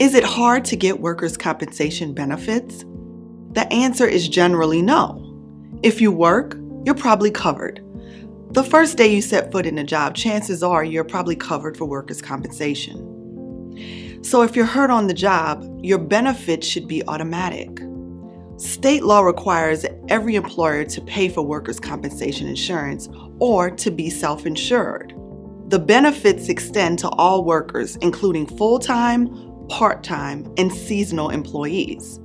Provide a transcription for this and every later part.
Is it hard to get workers' compensation benefits? The answer is generally no. If you work, you're probably covered. The first day you set foot in a job, chances are you're probably covered for workers' compensation. So if you're hurt on the job, your benefits should be automatic. State law requires every employer to pay for workers' compensation insurance or to be self insured. The benefits extend to all workers, including full time, part time, and seasonal employees.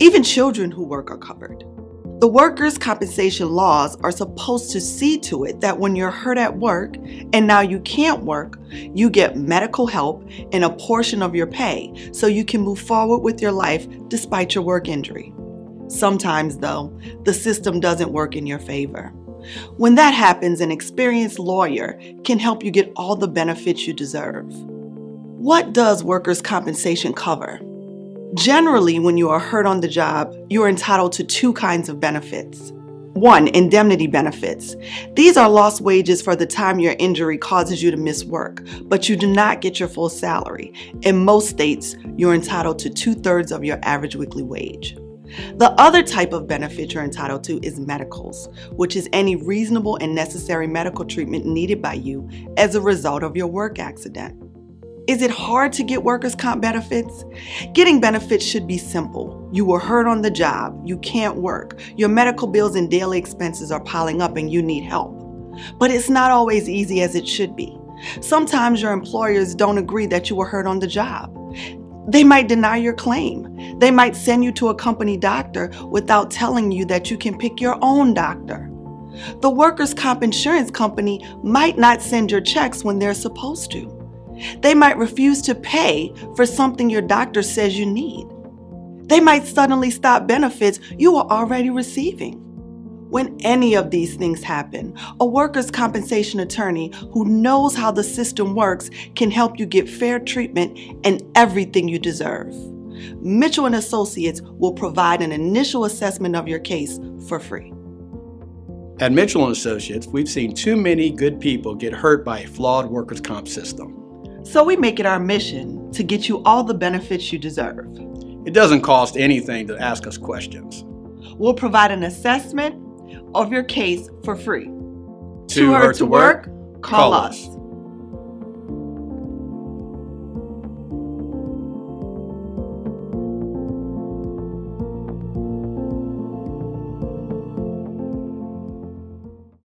Even children who work are covered. The workers' compensation laws are supposed to see to it that when you're hurt at work and now you can't work, you get medical help and a portion of your pay so you can move forward with your life despite your work injury. Sometimes, though, the system doesn't work in your favor. When that happens, an experienced lawyer can help you get all the benefits you deserve. What does workers' compensation cover? Generally, when you are hurt on the job, you are entitled to two kinds of benefits. One, indemnity benefits. These are lost wages for the time your injury causes you to miss work, but you do not get your full salary. In most states, you're entitled to two thirds of your average weekly wage. The other type of benefit you're entitled to is medicals, which is any reasonable and necessary medical treatment needed by you as a result of your work accident. Is it hard to get workers' comp benefits? Getting benefits should be simple. You were hurt on the job, you can't work, your medical bills and daily expenses are piling up, and you need help. But it's not always easy as it should be. Sometimes your employers don't agree that you were hurt on the job. They might deny your claim. They might send you to a company doctor without telling you that you can pick your own doctor. The workers' comp insurance company might not send your checks when they're supposed to. They might refuse to pay for something your doctor says you need. They might suddenly stop benefits you are already receiving. When any of these things happen, a workers' compensation attorney who knows how the system works can help you get fair treatment and everything you deserve. Mitchell and Associates will provide an initial assessment of your case for free. At Mitchell and Associates, we've seen too many good people get hurt by a flawed workers' comp system. So we make it our mission to get you all the benefits you deserve. It doesn't cost anything to ask us questions. We'll provide an assessment of your case for free. Too hurt to work? Call us.